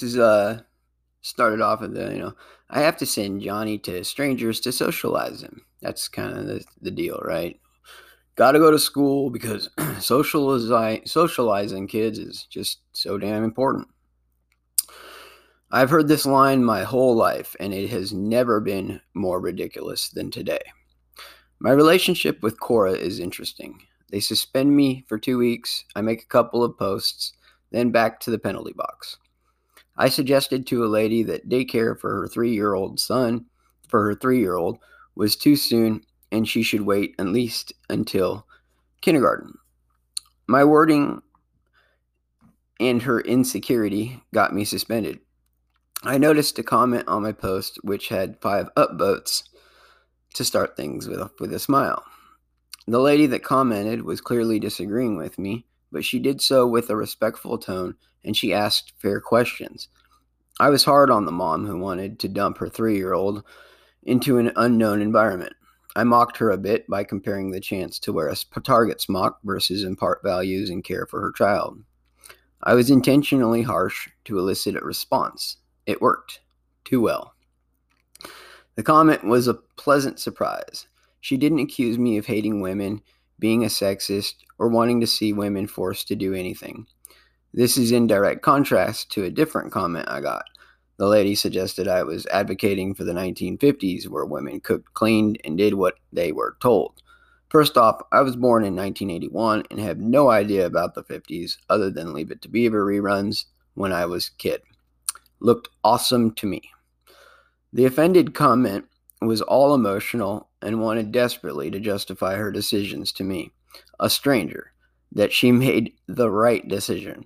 This is uh started off with the, you know, I have to send Johnny to strangers to socialize him. That's kind of the, the deal, right? Got to go to school because socialize, socializing kids is just so damn important. I've heard this line my whole life, and it has never been more ridiculous than today. My relationship with Quora is interesting. They suspend me for two weeks, I make a couple of posts, then back to the penalty box. I suggested to a lady that daycare for her three year old son, for her three year old, was too soon and she should wait at least until kindergarten. My wording and her insecurity got me suspended. I noticed a comment on my post which had five upvotes to start things with, with a smile. The lady that commented was clearly disagreeing with me, but she did so with a respectful tone and she asked fair questions. I was hard on the mom who wanted to dump her three year old into an unknown environment. I mocked her a bit by comparing the chance to wear a target smock versus impart values and care for her child. I was intentionally harsh to elicit a response. It worked. Too well. The comment was a pleasant surprise. She didn't accuse me of hating women, being a sexist, or wanting to see women forced to do anything. This is in direct contrast to a different comment I got. The lady suggested I was advocating for the 1950s where women cooked, cleaned, and did what they were told. First off, I was born in 1981 and have no idea about the 50s other than Leave It to Beaver reruns when I was a kid. Looked awesome to me. The offended comment was all emotional and wanted desperately to justify her decisions to me, a stranger, that she made the right decision.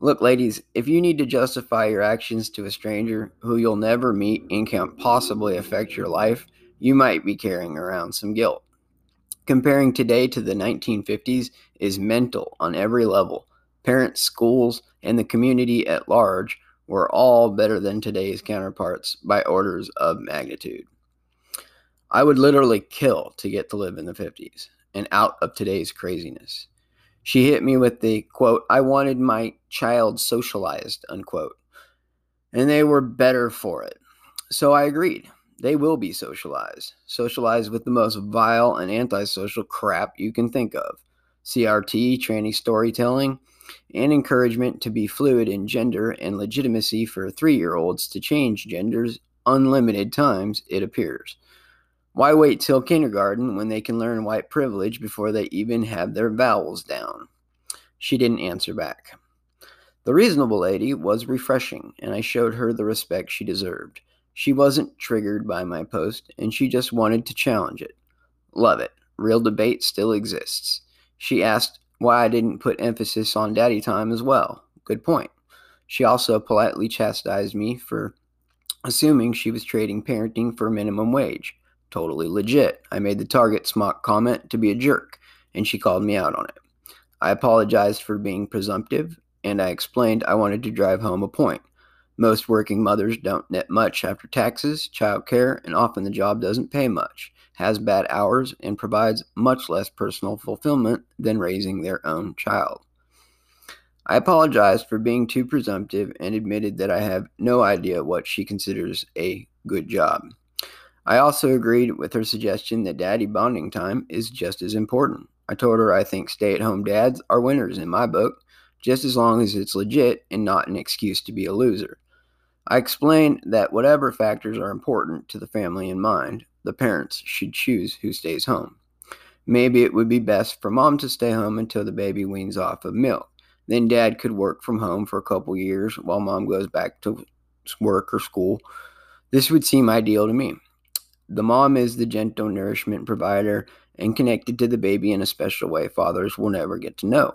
Look, ladies, if you need to justify your actions to a stranger who you'll never meet and can't possibly affect your life, you might be carrying around some guilt. Comparing today to the 1950s is mental on every level. Parents, schools, and the community at large were all better than today's counterparts by orders of magnitude. I would literally kill to get to live in the 50s and out of today's craziness. She hit me with the quote, I wanted my child socialized, unquote. And they were better for it. So I agreed. They will be socialized. Socialized with the most vile and antisocial crap you can think of CRT, tranny storytelling, and encouragement to be fluid in gender and legitimacy for three year olds to change genders unlimited times, it appears. Why wait till kindergarten when they can learn white privilege before they even have their vowels down? She didn't answer back. The reasonable lady was refreshing, and I showed her the respect she deserved. She wasn't triggered by my post, and she just wanted to challenge it. Love it. Real debate still exists. She asked why I didn't put emphasis on daddy time as well. Good point. She also politely chastised me for assuming she was trading parenting for minimum wage. Totally legit. I made the target smock comment to be a jerk, and she called me out on it. I apologized for being presumptive, and I explained I wanted to drive home a point. Most working mothers don't net much after taxes, child care, and often the job doesn't pay much, has bad hours, and provides much less personal fulfillment than raising their own child. I apologized for being too presumptive and admitted that I have no idea what she considers a good job. I also agreed with her suggestion that daddy bonding time is just as important. I told her I think stay at home dads are winners in my book, just as long as it's legit and not an excuse to be a loser. I explained that whatever factors are important to the family in mind, the parents should choose who stays home. Maybe it would be best for mom to stay home until the baby weans off of milk. Then dad could work from home for a couple years while mom goes back to work or school. This would seem ideal to me. The mom is the gentle nourishment provider and connected to the baby in a special way fathers will never get to know.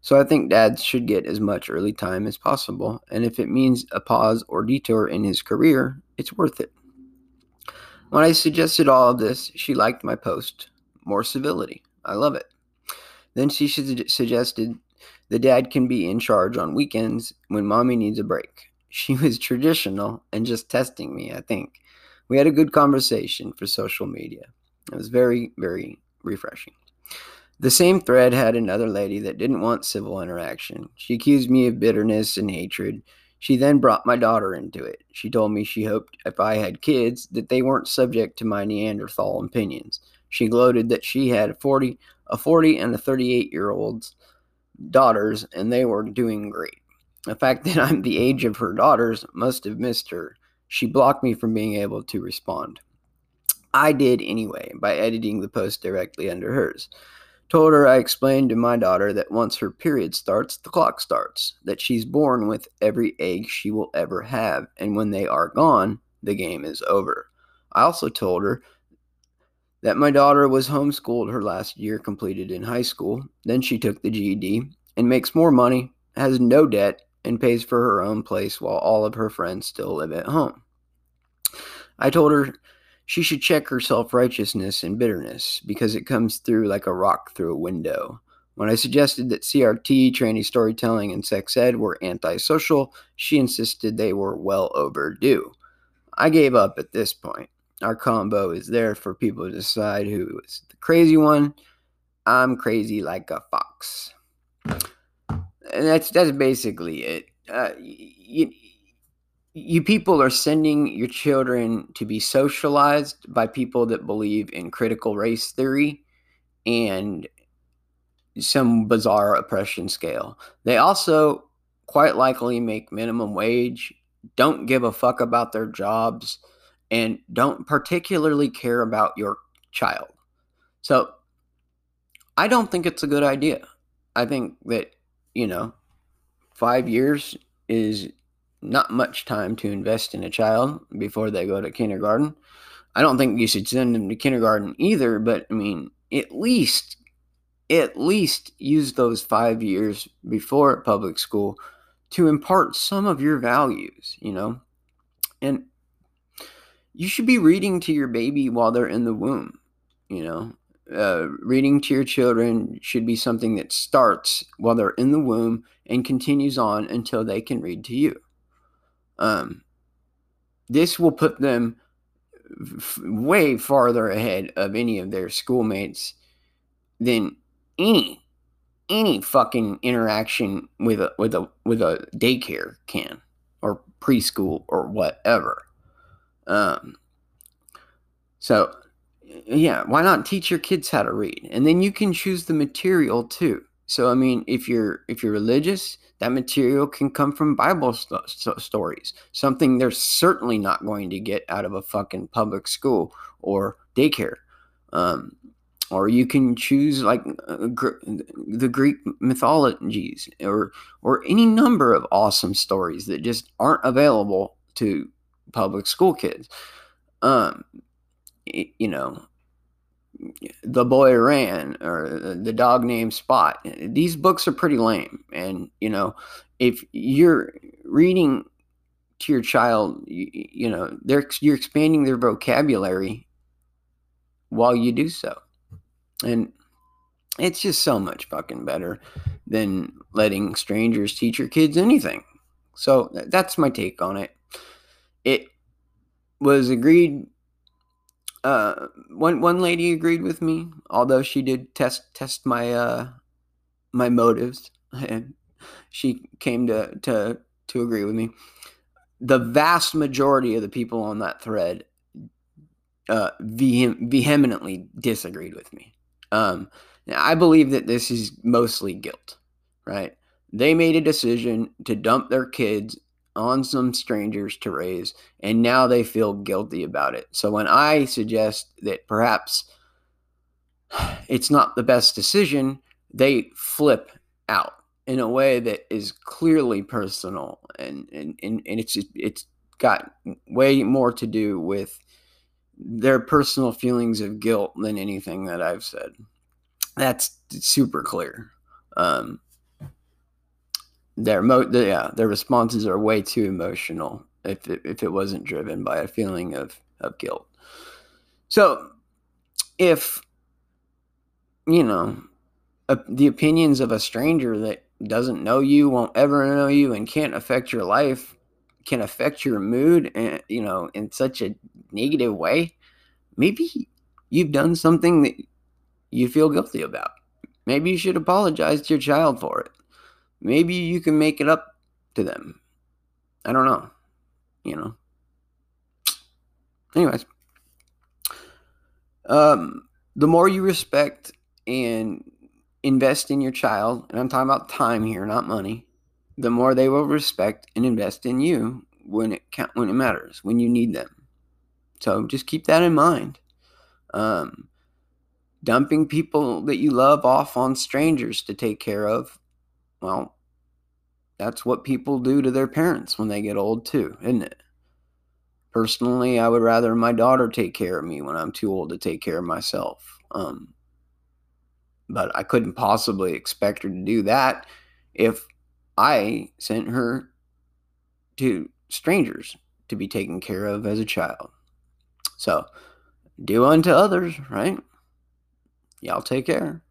So I think dads should get as much early time as possible, and if it means a pause or detour in his career, it's worth it. When I suggested all of this, she liked my post. More civility. I love it. Then she suggested the dad can be in charge on weekends when mommy needs a break. She was traditional and just testing me, I think. We had a good conversation for social media. It was very, very refreshing. The same thread had another lady that didn't want civil interaction. She accused me of bitterness and hatred. She then brought my daughter into it. She told me she hoped if I had kids that they weren't subject to my Neanderthal opinions. She gloated that she had 40, a 40 and a 38 year old's daughters and they were doing great. The fact that I'm the age of her daughters must have missed her. She blocked me from being able to respond. I did anyway by editing the post directly under hers. Told her I explained to my daughter that once her period starts, the clock starts, that she's born with every egg she will ever have, and when they are gone, the game is over. I also told her that my daughter was homeschooled her last year completed in high school, then she took the GED and makes more money, has no debt, and pays for her own place while all of her friends still live at home. I told her she should check her self righteousness and bitterness because it comes through like a rock through a window. When I suggested that CRT, tranny storytelling, and sex ed were antisocial, she insisted they were well overdue. I gave up at this point. Our combo is there for people to decide who is the crazy one. I'm crazy like a fox. And that's that's basically it. Uh, you, you people are sending your children to be socialized by people that believe in critical race theory and some bizarre oppression scale. They also quite likely make minimum wage, don't give a fuck about their jobs, and don't particularly care about your child. So I don't think it's a good idea. I think that, you know, five years is not much time to invest in a child before they go to kindergarten. I don't think you should send them to kindergarten either, but I mean, at least at least use those 5 years before public school to impart some of your values, you know. And you should be reading to your baby while they're in the womb, you know. Uh, reading to your children should be something that starts while they're in the womb and continues on until they can read to you. Um, this will put them f- way farther ahead of any of their schoolmates than any any fucking interaction with a with a with a daycare can or preschool or whatever. Um, so yeah, why not teach your kids how to read? And then you can choose the material too. So I mean, if you're if you're religious, that material can come from Bible st- st- stories, something they're certainly not going to get out of a fucking public school or daycare. Um, or you can choose like uh, gr- the Greek mythologies or or any number of awesome stories that just aren't available to public school kids. Um, you know, the boy ran or the dog named spot these books are pretty lame. And you know if you're reading to your child you, you know they're you're expanding their vocabulary while you do so. And it's just so much fucking better than letting strangers teach your kids anything. So that's my take on it. It was agreed uh, one one lady agreed with me, although she did test test my uh, my motives, and she came to to to agree with me. The vast majority of the people on that thread uh, vehem- vehemently disagreed with me. Um, I believe that this is mostly guilt, right? They made a decision to dump their kids on some strangers to raise, and now they feel guilty about it. So when I suggest that perhaps it's not the best decision, they flip out in a way that is clearly personal and and, and, and it's it's got way more to do with their personal feelings of guilt than anything that I've said. That's super clear. Um, their mo the, yeah their responses are way too emotional if it, if it wasn't driven by a feeling of of guilt so if you know the opinions of a stranger that doesn't know you won't ever know you and can't affect your life can affect your mood and eh, you know in such a negative way maybe you've done something that you feel guilty about Maybe you should apologize to your child for it. Maybe you can make it up to them. I don't know. You know. Anyways, um, the more you respect and invest in your child, and I'm talking about time here, not money, the more they will respect and invest in you when it count, when it matters, when you need them. So just keep that in mind. Um, dumping people that you love off on strangers to take care of, well, that's what people do to their parents when they get old too, isn't it? Personally, I would rather my daughter take care of me when I'm too old to take care of myself. Um, but I couldn't possibly expect her to do that if I sent her to strangers to be taken care of as a child. So, do unto others, right? Y'all take care.